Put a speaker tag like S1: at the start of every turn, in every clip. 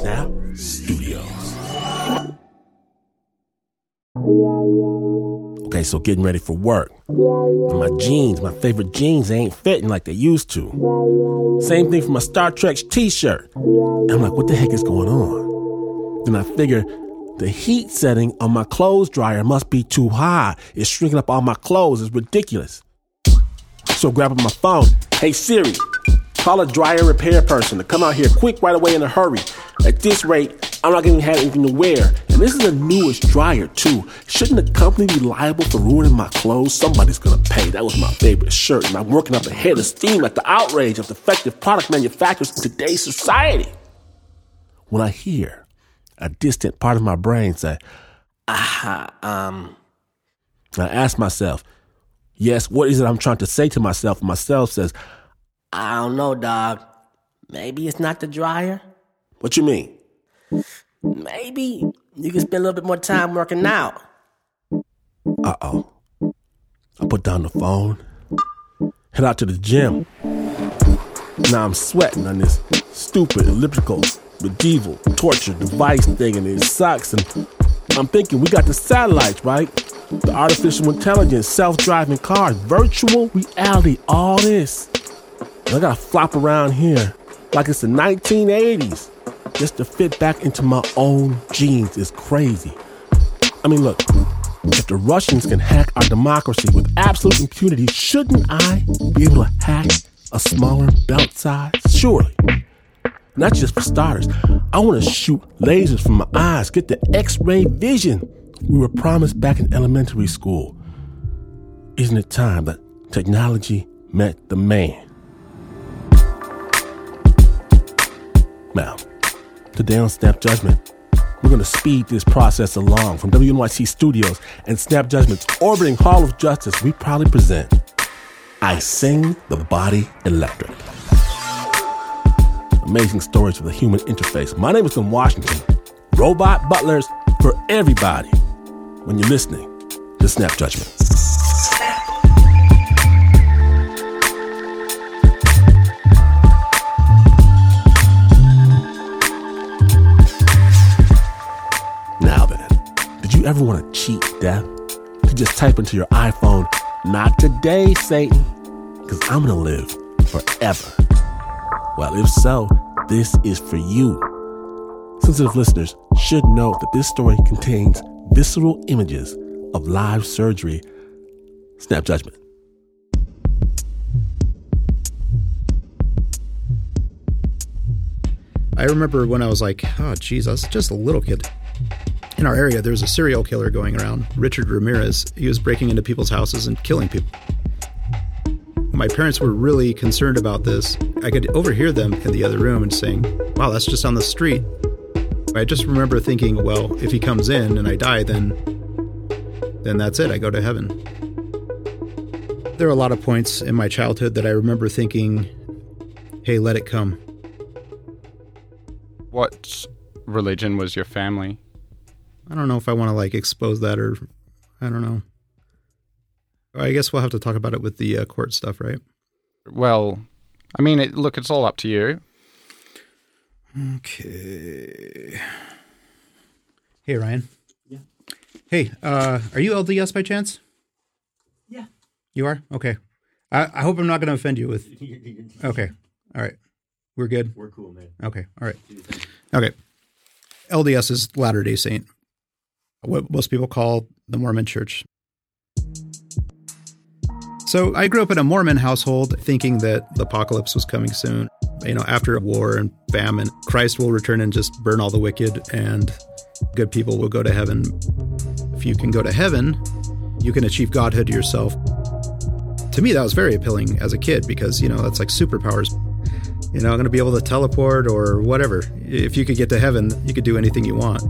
S1: Snap Studios. Okay, so getting ready for work. And my jeans, my favorite jeans, they ain't fitting like they used to. Same thing for my Star Trek t shirt. I'm like, what the heck is going on? Then I figure the heat setting on my clothes dryer must be too high. It's shrinking up all my clothes. It's ridiculous. So grab up my phone. Hey Siri, call a dryer repair person to come out here quick right away in a hurry. At this rate, I'm not gonna have anything to wear. And this is a newest dryer too. Shouldn't the company be liable for ruining my clothes? Somebody's gonna pay. That was my favorite shirt, and I'm working up a head of steam at the outrage of defective product manufacturers in today's society. When I hear a distant part of my brain say, ah, um, I ask myself, Yes, what is it I'm trying to say to myself? Myself says, I don't know, dog. Maybe it's not the dryer. What you mean? Maybe you can spend a little bit more time working out. Uh oh. I put down the phone, head out to the gym. Now I'm sweating on this stupid elliptical medieval torture device thing, and it sucks. And I'm thinking we got the satellites, right? the artificial intelligence, self driving cars, virtual reality, all this. And I gotta flop around here like it's the 1980s just to fit back into my own jeans is crazy. I mean, look, if the Russians can hack our democracy with absolute impunity, shouldn't I be able to hack a smaller belt size? Surely. Not just for starters. I want to shoot lasers from my eyes, get the X ray vision we were promised back in elementary school. Isn't it time that technology met the man? Now, today on Snap Judgment, we're going to speed this process along from WNYC Studios and Snap Judgment's orbiting Hall of Justice. We proudly present I Sing the Body Electric. Amazing stories of the human interface. My name is Glynn Washington. Robot butlers for everybody when you're listening to Snap Judgment. You ever want to cheat death? To just type into your iPhone, not today, Satan, because I'm going to live forever. Well, if so, this is for you. Sensitive listeners should know that this story contains visceral images of live surgery. Snap judgment.
S2: I remember when I was like, oh, geez, I was just a little kid. In our area, there was a serial killer going around, Richard Ramirez. He was breaking into people's houses and killing people. My parents were really concerned about this. I could overhear them in the other room and saying, wow, that's just on the street. I just remember thinking, well, if he comes in and I die, then then that's it. I go to heaven. There are a lot of points in my childhood that I remember thinking, hey, let it come.
S3: What religion was your family?
S2: I don't know if I want to like expose that or I don't know. I guess we'll have to talk about it with the uh, court stuff, right?
S3: Well, I mean, it, look, it's all up to you.
S2: Okay. Hey, Ryan. Yeah. Hey, uh, are you LDS by chance?
S4: Yeah.
S2: You are? Okay. I, I hope I'm not going to offend you with. Okay. All right. We're good.
S4: We're cool, man.
S2: Okay. All right. Okay. LDS is Latter day Saint, what most people call the Mormon church. So I grew up in a Mormon household thinking that the apocalypse was coming soon you know, after a war and famine, Christ will return and just burn all the wicked, and good people will go to heaven. If you can go to heaven, you can achieve godhood yourself. To me, that was very appealing as a kid because, you know, that's like superpowers. You know, I'm going to be able to teleport or whatever. If you could get to heaven, you could do anything you want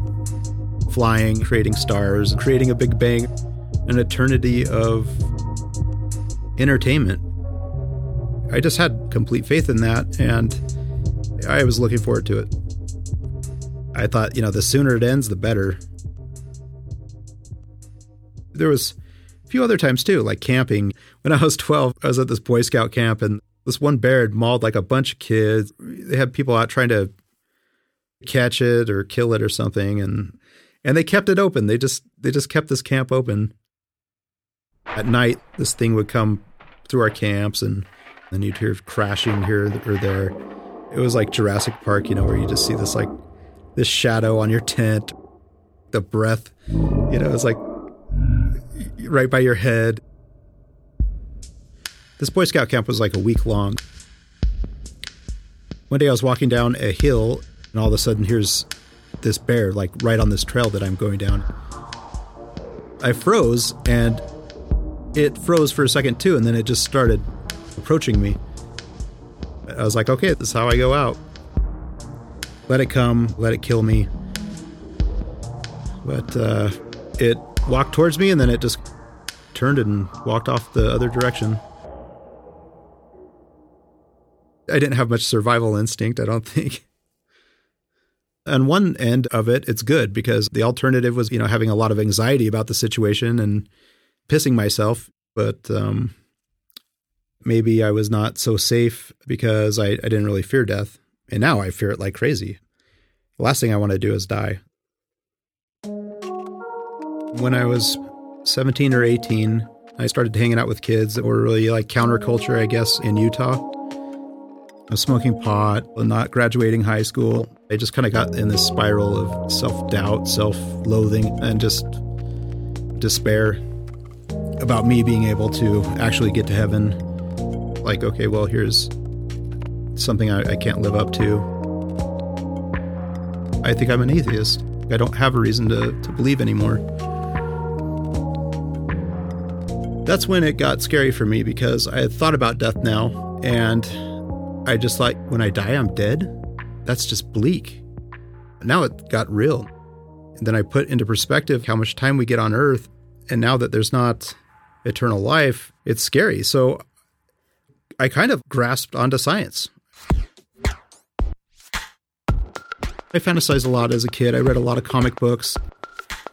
S2: flying, creating stars, creating a big bang, an eternity of entertainment I just had complete faith in that, and I was looking forward to it. I thought, you know, the sooner it ends, the better. There was a few other times too, like camping. When I was 12, I was at this Boy Scout camp, and this one bear had mauled like a bunch of kids. They had people out trying to catch it or kill it or something and and they kept it open. They just they just kept this camp open. At night, this thing would come through our camps and then you'd hear crashing here or there. It was like Jurassic Park, you know, where you just see this like this shadow on your tent, the breath, you know, it's like right by your head. This Boy Scout camp was like a week long. One day I was walking down a hill, and all of a sudden, here's this bear, like right on this trail that I'm going down. I froze, and it froze for a second too, and then it just started approaching me. I was like, okay, this is how I go out. Let it come, let it kill me. But uh, it walked towards me, and then it just turned and walked off the other direction. I didn't have much survival instinct, I don't think. On one end of it, it's good because the alternative was, you know, having a lot of anxiety about the situation and pissing myself. But um, maybe I was not so safe because I, I didn't really fear death. And now I fear it like crazy. The last thing I want to do is die. When I was 17 or 18, I started hanging out with kids that were really like counterculture, I guess, in Utah. Was smoking pot, and not graduating high school. I just kind of got in this spiral of self doubt, self loathing, and just despair about me being able to actually get to heaven. Like, okay, well, here's something I, I can't live up to. I think I'm an atheist. I don't have a reason to, to believe anymore. That's when it got scary for me because I had thought about death now and I just like, when I die, I'm dead. That's just bleak. Now it got real. And then I put into perspective how much time we get on earth. And now that there's not eternal life, it's scary. So I kind of grasped onto science. I fantasized a lot as a kid. I read a lot of comic books.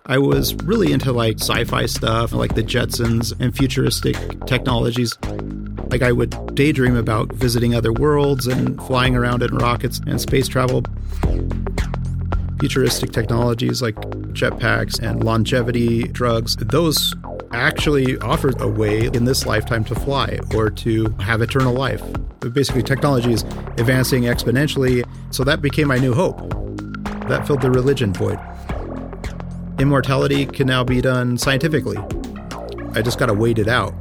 S2: I was really into like sci fi stuff, like the Jetsons and futuristic technologies. Like I would daydream about visiting other worlds and flying around in rockets and space travel. Futuristic technologies like jetpacks and longevity drugs, those actually offered a way in this lifetime to fly or to have eternal life. But Basically, technology is advancing exponentially, so that became my new hope. That filled the religion void. Immortality can now be done scientifically. I just got to wait it out.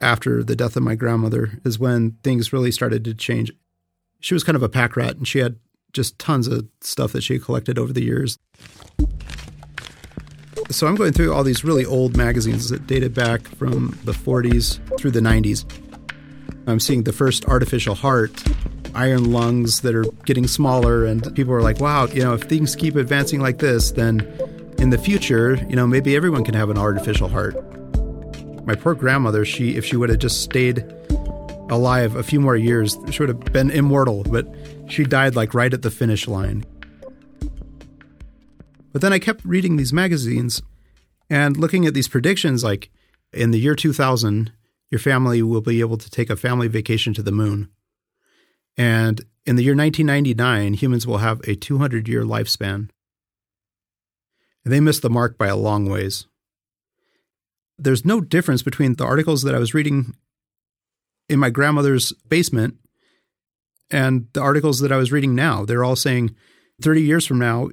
S2: After the death of my grandmother is when things really started to change. She was kind of a pack rat and she had just tons of stuff that she collected over the years. So I'm going through all these really old magazines that dated back from the 40s through the 90s. I'm seeing the first artificial heart, iron lungs that are getting smaller, and people are like, wow, you know, if things keep advancing like this, then in the future, you know, maybe everyone can have an artificial heart. My poor grandmother, she if she would have just stayed alive a few more years, she would have been immortal, but she died like right at the finish line. But then I kept reading these magazines and looking at these predictions like in the year 2000, your family will be able to take a family vacation to the moon. And in the year 1999, humans will have a 200 year lifespan. And they missed the mark by a long ways. There's no difference between the articles that I was reading in my grandmother's basement and the articles that I was reading now. They're all saying 30 years from now,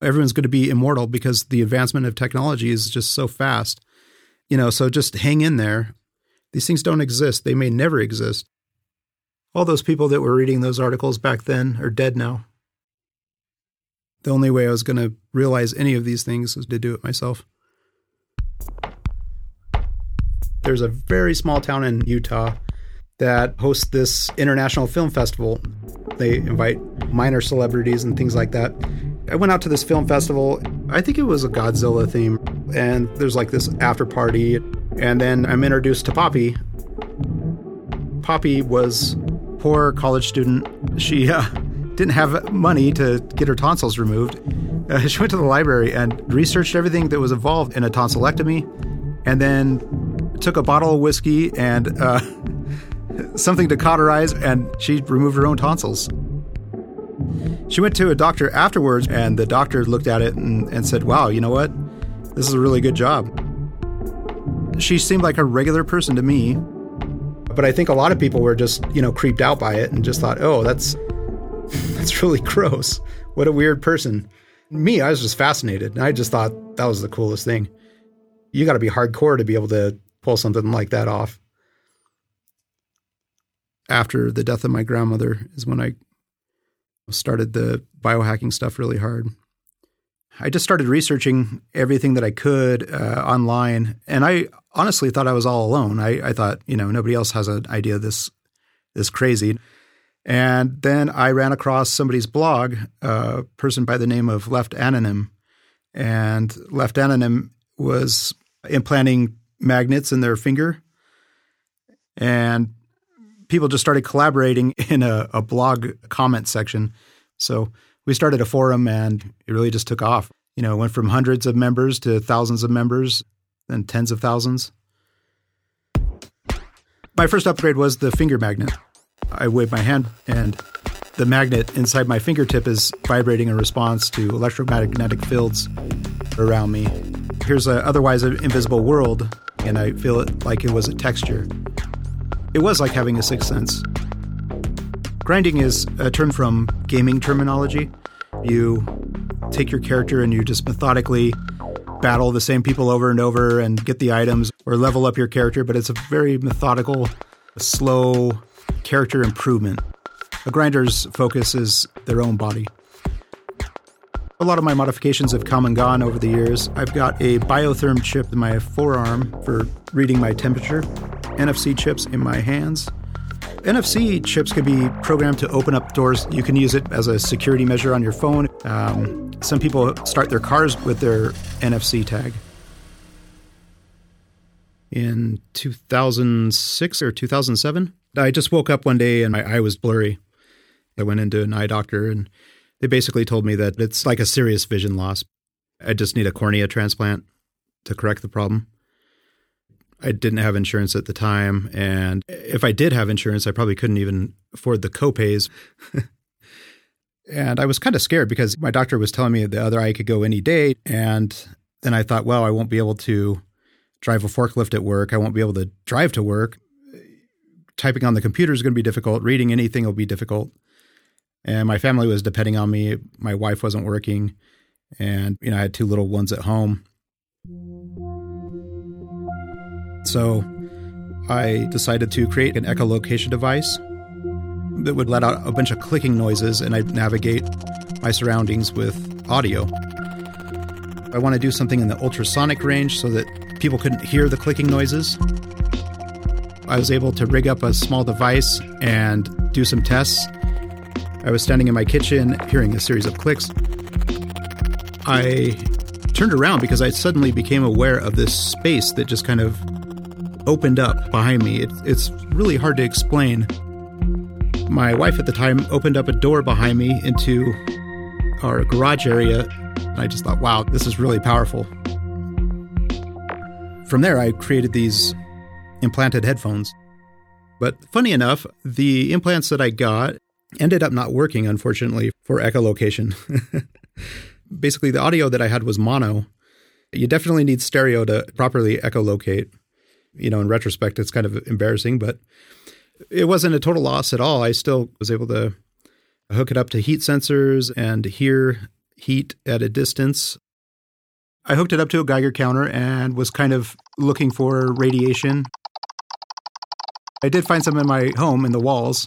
S2: everyone's going to be immortal because the advancement of technology is just so fast. You know, so just hang in there. These things don't exist. They may never exist. All those people that were reading those articles back then are dead now. The only way I was going to realize any of these things was to do it myself. There's a very small town in Utah that hosts this international film festival. They invite minor celebrities and things like that. I went out to this film festival. I think it was a Godzilla theme, and there's like this after party, and then I'm introduced to Poppy. Poppy was poor college student. She uh, didn't have money to get her tonsils removed. Uh, she went to the library and researched everything that was involved in a tonsillectomy, and then took a bottle of whiskey and uh, something to cauterize, and she removed her own tonsils. She went to a doctor afterwards, and the doctor looked at it and, and said, Wow, you know what? This is a really good job. She seemed like a regular person to me, but I think a lot of people were just, you know, creeped out by it and just thought, oh, that's that's really gross. What a weird person. Me, I was just fascinated. And I just thought that was the coolest thing. You got to be hardcore to be able to pull something like that off. After the death of my grandmother is when I started the biohacking stuff really hard. I just started researching everything that I could uh, online, and I honestly thought I was all alone. I, I, thought, you know, nobody else has an idea this this crazy. And then I ran across somebody's blog, a person by the name of Lepht Anonym, and Lepht Anonym was implanting magnets in their finger, and people just started collaborating in a, a blog comment section. So we started a forum and it really just took off. You know, it went from hundreds of members to thousands of members and tens of thousands. My first upgrade was the finger magnet. I wave my hand and the magnet inside my fingertip is vibrating in response to electromagnetic fields around me. Here's a otherwise invisible world, and I feel it like it was a texture. It was like having a sixth sense. Grinding is a term from gaming terminology. You take your character and you just methodically battle the same people over and over and get the items or level up your character, but it's a very methodical, slow character improvement. A grinder's focus is their own body. A lot of my modifications have come and gone over the years. I've got a biotherm chip in my forearm for reading my temperature, NFC chips in my hands, NFC chips can be programmed to open up doors. You can use it as a security measure on your phone. Um, some people start their cars with their NFC tag. In 2006 or 2007, I just woke up one day and my eye was blurry. I went into an eye doctor and they basically told me that it's like a serious vision loss. I just need a cornea transplant to correct the problem. I didn't have insurance at the time. And if I did have insurance, I probably couldn't even afford the copays. and I was kind of scared because my doctor was telling me the other eye could go any day. And then I thought, well, I won't be able to drive a forklift at work. I won't be able to drive to work. Typing on the computer is going to be difficult. Reading anything will be difficult. And my family was depending on me. My wife wasn't working. And, you know, I had two little ones at home. So I decided to create an echolocation device that would let out a bunch of clicking noises and I'd navigate my surroundings with audio. I want to do something in the ultrasonic range so that people couldn't hear the clicking noises. I was able to rig up a small device and do some tests. I was standing in my kitchen hearing a series of clicks. I turned around because I suddenly became aware of this space that just kind of opened up behind me. It, it's really hard to explain. My wife at the time opened up a door behind me into our garage area. And I just thought, wow, this is really powerful. From there, I created these implanted headphones. But funny enough, the implants that I got ended up not working, unfortunately, for echolocation. Basically, the audio that I had was mono. You definitely need stereo to properly echolocate you know, in retrospect, it's kind of embarrassing, but it wasn't a total loss at all. I still was able to hook it up to heat sensors and hear heat at a distance. I hooked it up to a Geiger counter and was kind of looking for radiation. I did find some in my home in the walls.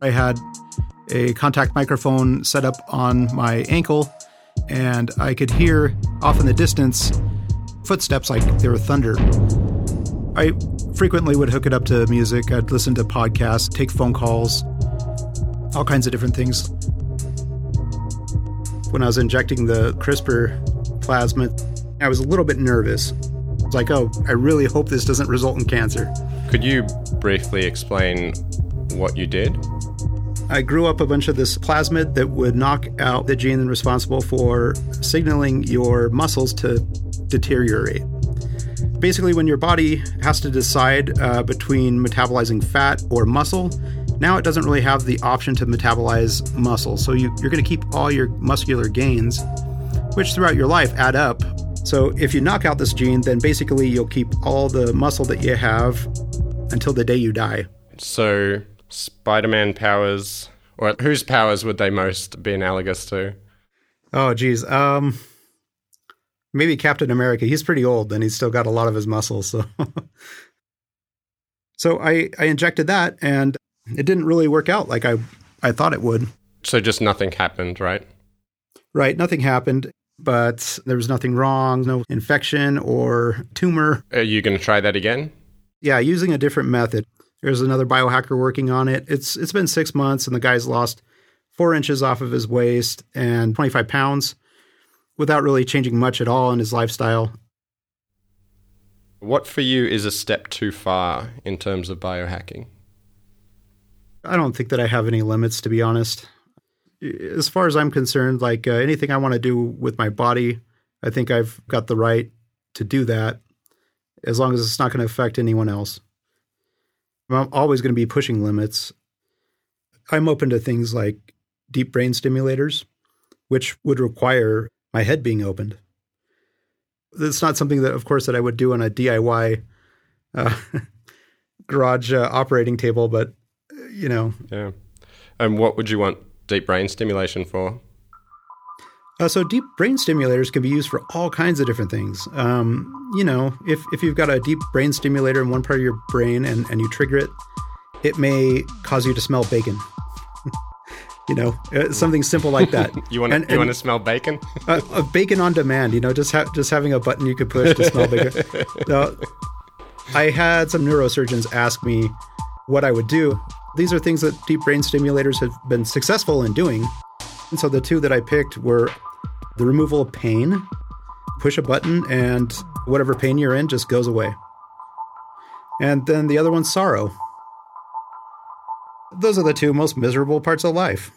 S2: I had a contact microphone set up on my ankle, and I could hear off in the distance footsteps like they were thunder. I frequently would hook it up to music. I'd listen to podcasts, take phone calls, all kinds of different things. When I was injecting the CRISPR plasmid, I was a little bit nervous. It's like, oh, I really hope this doesn't result in cancer.
S3: Could you briefly explain what you did?
S2: I grew up a bunch of this plasmid that would knock out the gene responsible for signaling your muscles to deteriorate. Basically, when your body has to decide uh, between metabolizing fat or muscle, now it doesn't really have the option to metabolize muscle. So you, you're going to keep all your muscular gains, which throughout your life add up. So if you knock out this gene, then basically you'll keep all the muscle that you have until the day you die.
S4: So Spider Man powers, or whose powers would they most be analogous to?
S2: Oh, geez. Um, maybe Captain America. He's pretty old and he's still got a lot of his muscles. So, so I, I injected that and it didn't really work out like I, I thought it would.
S4: So just nothing happened, right?
S2: Right. Nothing happened, but there was nothing wrong, no infection or tumor.
S4: Are you going to try that again?
S2: Yeah, using a different method. There's another biohacker working on it. It's it's been six months and the guy's lost four inches off of his waist and 25 pounds without really changing much at all in his lifestyle.
S4: What for you is a step too far in terms of biohacking?
S2: I don't think that I have any limits, to be honest. As far as I'm concerned, like uh, anything I want to do with my body, I think I've got the right to do that as long as it's not going to affect anyone else. I'm always going to be pushing limits. I'm open to things like deep brain stimulators, which would require my head being opened. It's not something that, of course, that I would do on a DIY uh, garage uh, operating table, but you know.
S4: Yeah. And what would you want deep brain stimulation for?
S2: Uh, so deep brain stimulators can be used for all kinds of different things. Um, you know, if, if you've got a deep brain stimulator in one part of your brain and, and you trigger it, it may cause you to smell bacon. You know, uh, something simple like that.
S4: you want and, you want to smell bacon?
S2: uh, uh, bacon on demand. You know, just ha- just having a button you could push to smell bacon. I had some neurosurgeons ask me what I would do. These are things that deep brain stimulators have been successful in doing. And so the two that I picked were the removal of pain. Push a button, and whatever pain you're in just goes away. And then the other one's sorrow. Those are the two most miserable parts of life.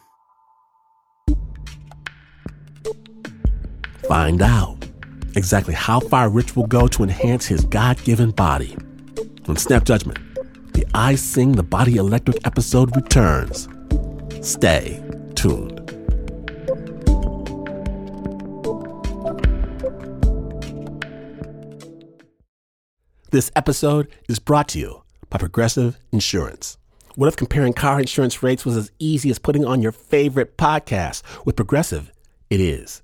S1: Find out exactly how far Rich will go to enhance his God given body. On Snap Judgment, the I Sing the Body Electric episode returns. Stay tuned. This episode is brought to you by Progressive Insurance. What if comparing car insurance rates was as easy as putting on your favorite podcast? With Progressive, it is.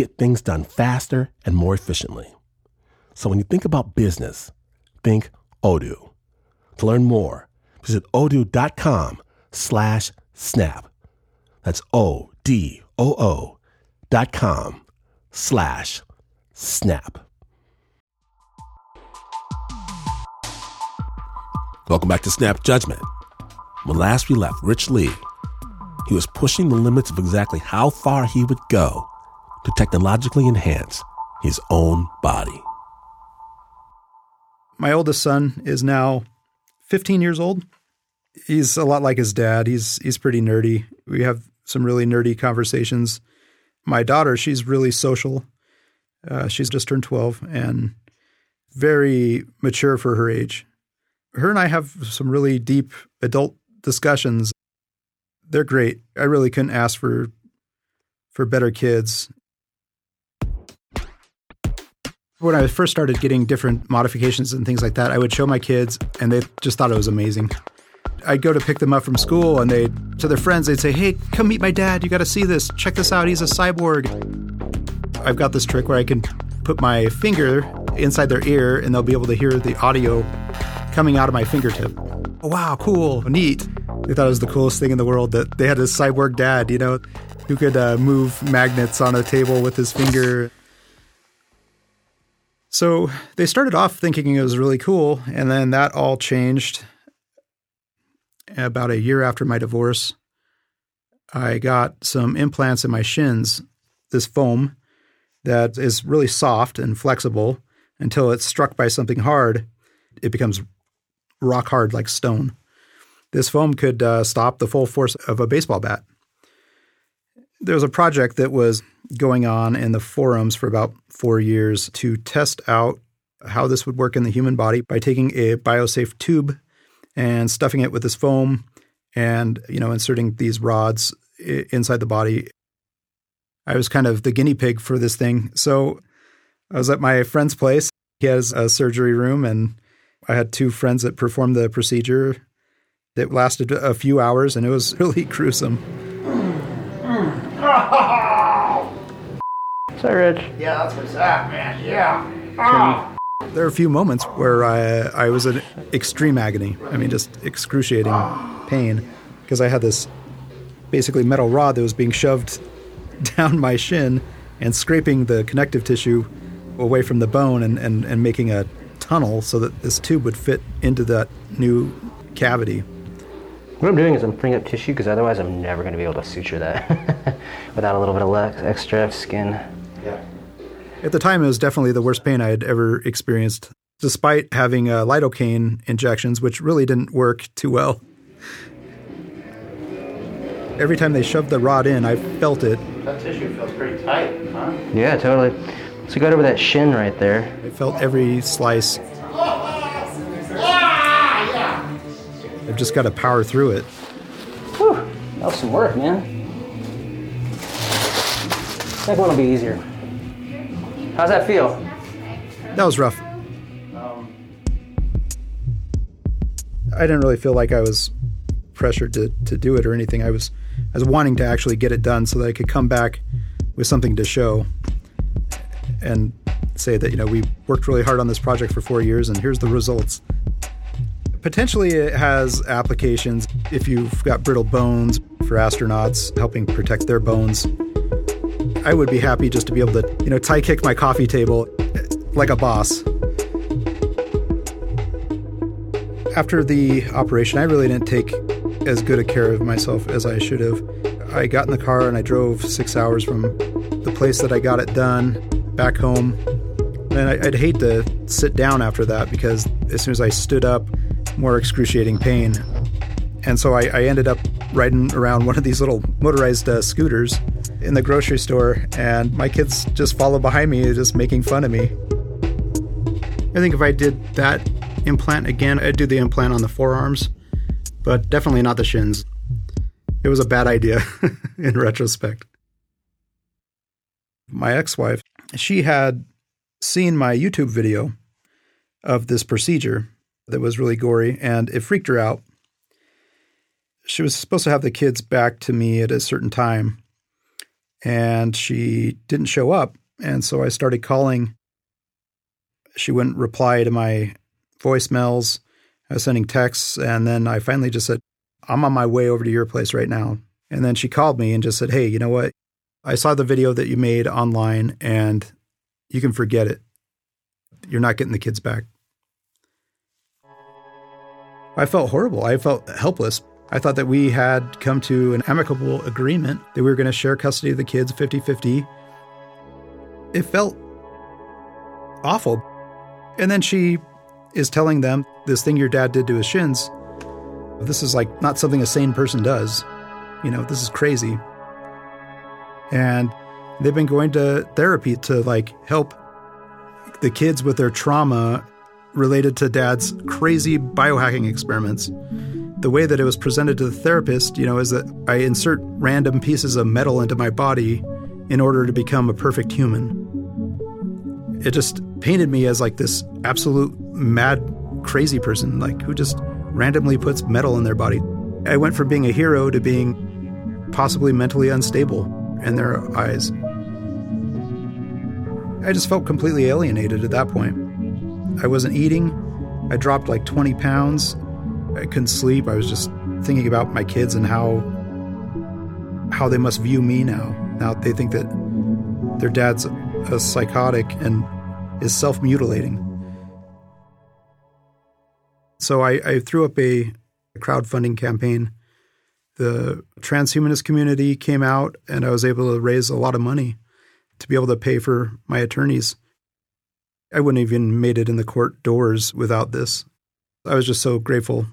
S1: get things done faster and more efficiently. So when you think about business, think Odoo. To learn more, visit odoo.com slash snap. That's O-D-O-O dot com slash snap. Welcome back to Snap Judgment. When last we left Rich Lee, he was pushing the limits of exactly how far he would go to technologically enhance his own body.
S2: My oldest son is now 15 years old. He's a lot like his dad. He's he's pretty nerdy. We have some really nerdy conversations. My daughter, she's really social. Uh, she's just turned 12 and very mature for her age. Her and I have some really deep adult discussions. They're great. I really couldn't ask for for better kids. When I first started getting different modifications and things like that, I would show my kids and they just thought it was amazing. I'd go to pick them up from school and they to their friends they'd say, "Hey, come meet my dad. You got to see this. Check this out. He's a cyborg." I've got this trick where I can put my finger inside their ear and they'll be able to hear the audio coming out of my fingertip. Wow, cool, neat. They thought it was the coolest thing in the world that they had a cyborg dad, you know, who could uh, move magnets on a table with his finger. So they started off thinking it was really cool, and then that all changed about a year after my divorce. I got some implants in my shins, this foam that is really soft and flexible until it's struck by something hard. It becomes rock hard like stone. This foam could uh, stop the full force of a baseball bat. There was a project that was going on in the forums for about four years to test out how this would work in the human body by taking a biosafe tube and stuffing it with this foam and you know inserting these rods inside the body. I was kind of the guinea pig for this thing. So i was at my friend's place. He has a surgery room and i had two friends that performed the procedure that lasted a few hours and it was really gruesome
S5: Sorry, Rich.
S6: Yeah, that's what's up, man. Yeah. Ah.
S2: There are a few moments where I, I was in extreme agony. I mean, just excruciating pain because I had this basically metal rod that was being shoved down my shin and scraping the connective tissue away from the bone and, and, and making a tunnel so that this tube would fit into that new cavity.
S5: What I'm doing is I'm freeing up tissue because otherwise I'm never going to be able to suture that without a little bit of extra skin.
S6: Yeah.
S2: At the time, it was definitely the worst pain I had ever experienced, despite having uh, lidocaine injections, which really didn't work too well. Every time they shoved the rod in, I felt it.
S6: That tissue feels pretty tight, huh?
S5: Yeah, totally. So go over that shin right there.
S2: I felt every slice. I've just got to power through it.
S5: Whew, that was some work, man. Second one will be easier. How's that feel?
S2: That was rough. I didn't really feel like I was pressured to, to do it or anything. I was I was wanting to actually get it done so that I could come back with something to show and say that you know we worked really hard on this project for four years and here's the results. Potentially, it has applications if you've got brittle bones for astronauts, helping protect their bones. I would be happy just to be able to, you know, tie kick my coffee table eh, like a boss. After the operation, I really didn't take as good a care of myself as I should have. I got in the car and I drove six hours from the place that I got it done back home. And I'd hate to sit down after that because as soon as I stood up, more excruciating pain. And so I, I ended up riding around one of these little motorized uh, scooters in the grocery store, and my kids just followed behind me, just making fun of me. I think if I did that implant again, I'd do the implant on the forearms, but definitely not the shins. It was a bad idea in retrospect. My ex wife, she had seen my YouTube video of this procedure that was really gory, and it freaked her out. She was supposed to have the kids back to me at a certain time, and she didn't show up. And so I started calling. She wouldn't reply to my voicemails. I was sending texts, and then I finally just said, I'm on my way over to your place right now. And then she called me and just said, Hey, you know what? I saw the video that you made online, and you can forget it. You're not getting the kids back. I felt horrible. I felt helpless. I thought that we had come to an amicable agreement that we were going to share custody of the kids 50 50. It felt awful. And then she is telling them this thing your dad did to his shins. This is like not something a sane person does. You know, this is crazy. And they've been going to therapy to like help the kids with their trauma related to dad's crazy biohacking experiments. The way that it was presented to the therapist, you know, is that I insert random pieces of metal into my body in order to become a perfect human. it just painted me as like this absolute mad, crazy person, like who just randomly puts metal in their body. I went from being a hero to being possibly mentally unstable in their eyes. I just felt completely alienated at that point. I wasn't eating. I dropped like 20 pounds. I couldn't sleep. I was just thinking about my kids and how how they must view me now. Now they think that their dad's a psychotic and is self-mutilating. So I, I threw up a crowdfunding campaign. The transhumanist community came out, and I was able to raise a lot of money to be able to pay for my attorneys. I wouldn't have even made it in the court doors without this. I was just so grateful.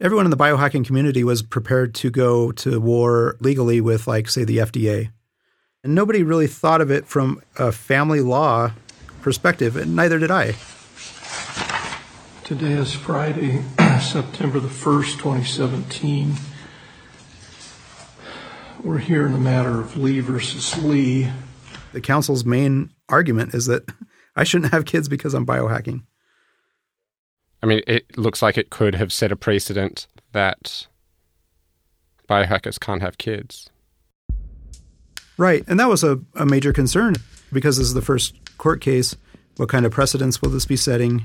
S2: Everyone in the biohacking community was prepared to go to war legally with, like, say, the FDA. And nobody really thought of it from a family law perspective, and neither did I.
S7: Today is Friday, September the 1st, 2017. We're here in the matter of Lee versus Lee.
S2: The counsel's main argument is that I shouldn't have kids because I'm biohacking.
S3: I mean, it looks like it could have set a precedent that biohackers can't have kids.
S2: Right. And that was a, a major concern because this is the first court case. What kind of precedents will this be setting?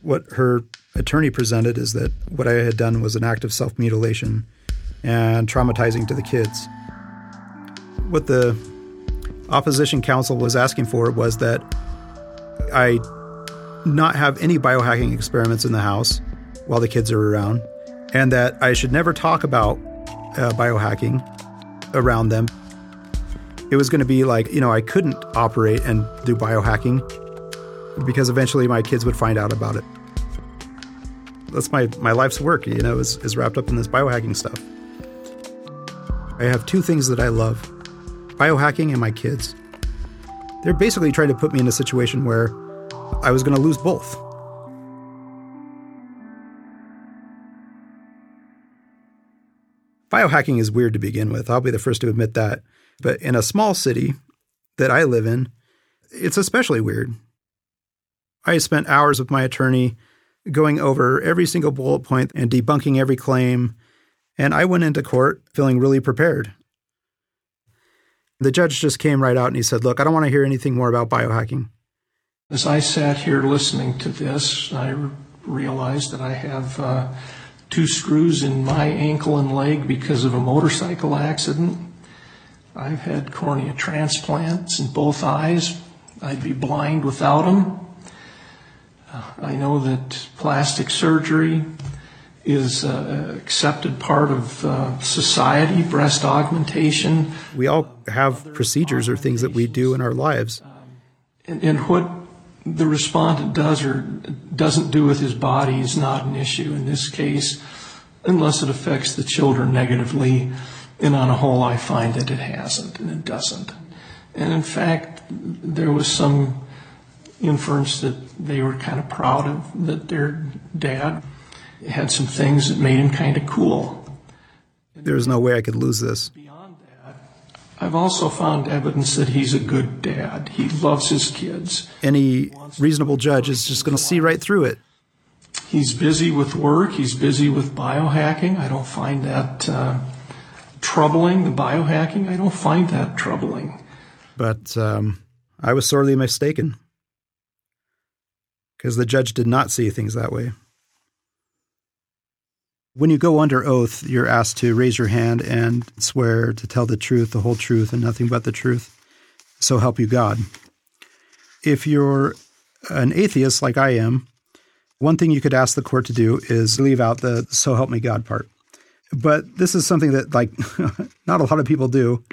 S2: What her attorney presented is that what I had done was an act of self mutilation and traumatizing to the kids. What the opposition counsel was asking for was that I not have any biohacking experiments in the house while the kids are around, and that I should never talk about uh, biohacking around them. It was going to be like, you know, I couldn't operate and do biohacking because eventually my kids would find out about it. That's my, my life's work, you know, is, is wrapped up in this biohacking stuff. I have two things that I love biohacking and my kids. They're basically trying to put me in a situation where I was going to lose both. Biohacking is weird to begin with. I'll be the first to admit that. But in a small city that I live in, it's especially weird. I spent hours with my attorney going over every single bullet point and debunking every claim. And I went into court feeling really prepared. The judge just came right out and he said, Look, I don't want to hear anything more about biohacking.
S7: As I sat here listening to this, I realized that I have uh, two screws in my ankle and leg because of a motorcycle accident. I've had cornea transplants in both eyes. I'd be blind without them. Uh, I know that plastic surgery is an accepted part of uh, society, breast augmentation.
S2: We all have procedures or things that we do in our lives.
S7: And, and what the respondent does or doesn't do with his body is not an issue in this case, unless it affects the children negatively. And on a whole, I find that it hasn't and it doesn't. And in fact, there was some inference that they were kind of proud of that their dad had some things that made him kind of cool.
S2: There's no way I could lose this.
S7: Beyond that, I've also found evidence that he's a good dad. He loves his kids.
S2: Any reasonable judge is just going to see right through it.
S7: He's busy with work. He's busy with biohacking. I don't find that uh, troubling. The biohacking, I don't find that troubling.
S2: But um, I was sorely mistaken because the judge did not see things that way. When you go under oath, you're asked to raise your hand and swear to tell the truth, the whole truth, and nothing but the truth. So help you God. If you're an atheist like I am, one thing you could ask the court to do is leave out the so help me God part. But this is something that like not a lot of people do.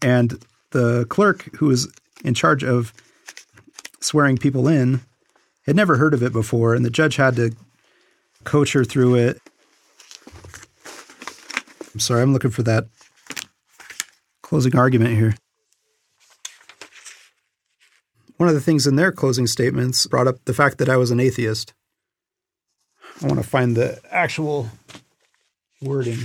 S2: And the clerk who was in charge of swearing people in had never heard of it before, and the judge had to coach her through it. I'm sorry, I'm looking for that closing argument here. One of the things in their closing statements brought up the fact that I was an atheist. I want to find the actual wording.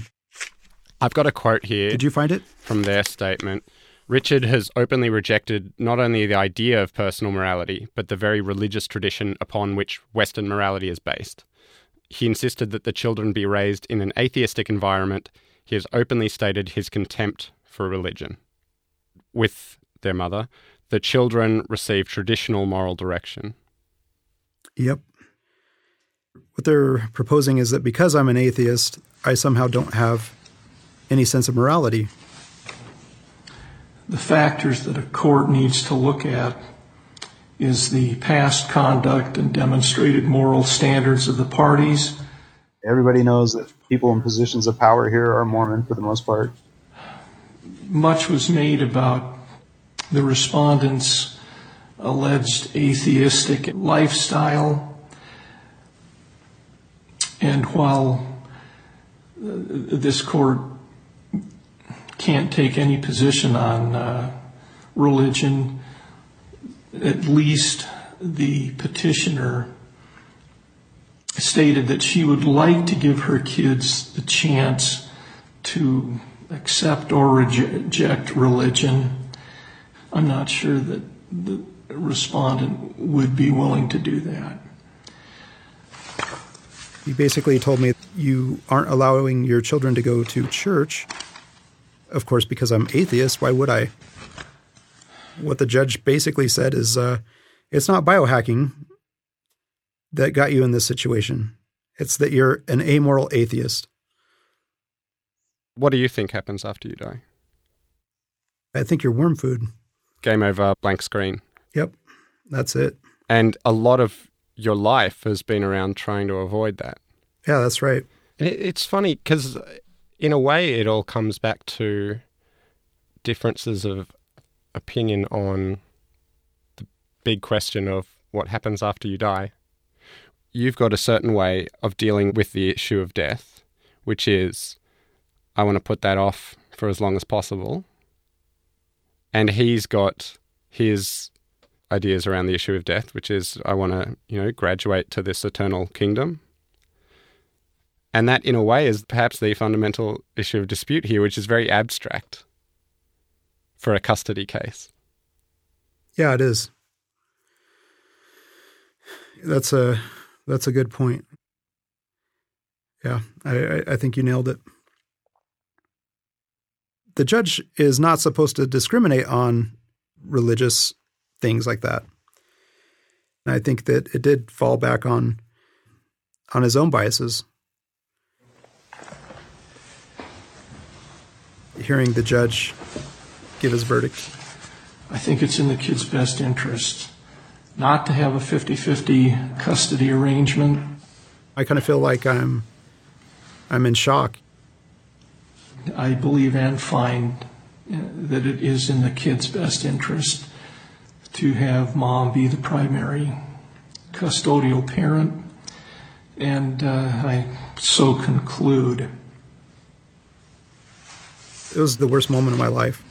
S3: I've got a quote here
S2: Did you find it?
S3: from their statement. Richard has openly rejected not only the idea of personal morality, but the very religious tradition upon which Western morality is based. He insisted that the children be raised in an atheistic environment. He has openly stated his contempt for religion. With their mother, the children receive traditional moral direction.
S2: Yep. What they're proposing is that because I'm an atheist, I somehow don't have any sense of morality.
S7: The factors that a court needs to look at is the past conduct and demonstrated moral standards of the parties.
S8: Everybody knows that people in positions of power here are Mormon for the most part.
S7: Much was made about the respondents' alleged atheistic lifestyle. And while uh, this court can't take any position on uh, religion, at least the petitioner stated that she would like to give her kids the chance to accept or reject religion. I'm not sure that the respondent would be willing to do that.
S2: You basically told me you aren't allowing your children to go to church. Of course, because I'm atheist, why would I? what the judge basically said is uh, it's not biohacking that got you in this situation. It's that you're an amoral atheist.
S3: What do you think happens after you die?
S2: I think you're worm food.
S3: Game over, blank screen.
S2: Yep, that's it.
S3: And a lot of your life has been around trying to avoid that.
S2: Yeah, that's right.
S3: It's funny because, in a way, it all comes back to differences of opinion on the big question of what happens after you die, you've got a certain way of dealing with the issue of death, which is I want to put that off for as long as possible. And he's got his ideas around the issue of death, which is I want to, you know, graduate to this eternal kingdom. And that, in a way, is perhaps the fundamental issue of dispute here, which is very abstract for a custody case.
S2: Yeah, it is. That's a that's a good point. Yeah, I, I think you nailed it. The judge is not supposed to discriminate on religious things like that. And I think that it did fall back on on his own biases. Hearing the judge give his verdict?
S7: I think it's in the kid's best interest not to have a 50 50 custody arrangement.
S2: I kind of feel like I'm, I'm in shock.
S7: I believe and find uh, that it is in the kid's best interest to have mom be the primary custodial parent. And uh, I so conclude.
S2: It was the worst moment of my life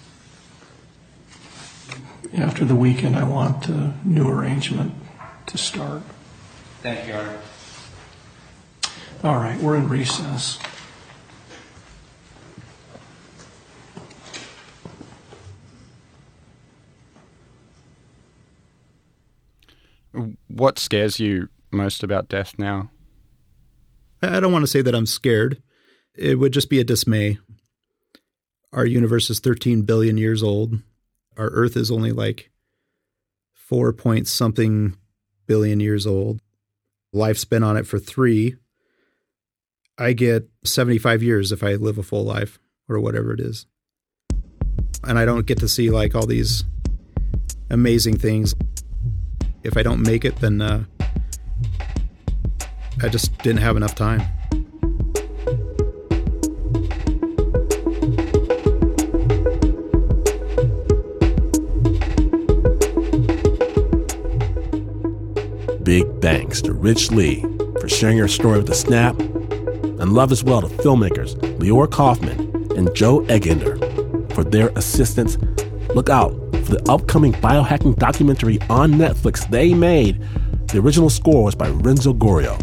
S7: after the weekend, I want a new arrangement to start.
S6: Thank you, Art.
S7: All right, we're in recess.
S3: What scares you most about death now?
S2: I don't want to say that I'm scared. It would just be a dismay. Our universe is 13 billion years old our Earth is only like four point something billion years old. Life's been on it for three. I get 75 years if I live a full life or whatever it is. And I don't get to see like all these amazing things. If I don't make it, then uh, I just didn't have enough time.
S1: Big thanks to Rich Lee for sharing her story with the Snap, and love as well to filmmakers Leora Kaufman and Joe Egender for their assistance. Look out for the upcoming biohacking documentary on Netflix they made. The original score was by Renzo Gorrio.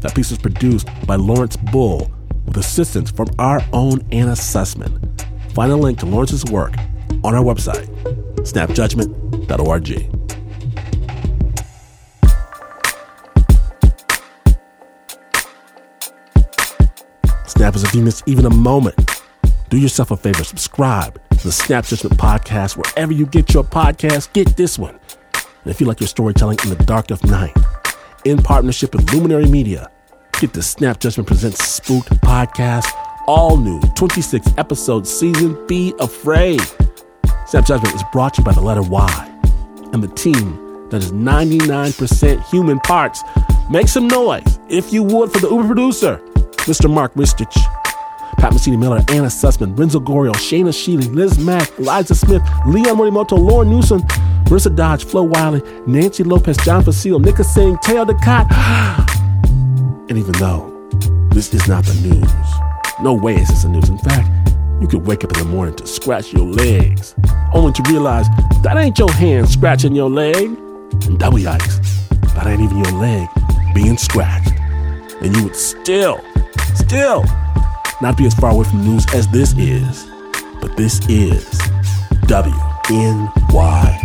S1: That piece was produced by Lawrence Bull with assistance from our own Anna Sussman. Find a link to Lawrence's work on our website, snapjudgment.org. Snap is if you miss even a moment. Do yourself a favor, subscribe to the Snap Judgment Podcast wherever you get your podcast. Get this one. And if you like your storytelling in the dark of night, in partnership with Luminary Media, get the Snap Judgment Presents Spooked podcast, all new 26 episode season. Be afraid. Snap Judgment is brought to you by the letter Y and the team that is 99% human parts. Make some noise, if you would, for the Uber producer, Mr. Mark Ristich. Pat Mesiti-Miller, Anna Sussman, Renzo Gorrio, Shaina Shealy, Liz Mack, Eliza Smith, Leon Morimoto, Lauren Newsom, Marissa Dodge, Flo Wiley, Nancy Lopez, John Fecile, Nika Singh, Teo Ducot. and even though this is not the news, no way is this the news. In fact, you could wake up in the morning to scratch your legs, only to realize that ain't your hand scratching your leg. And double yikes, that ain't even your leg being scratched. And you would still, still not be as far away from news as this is. But this is WNYC.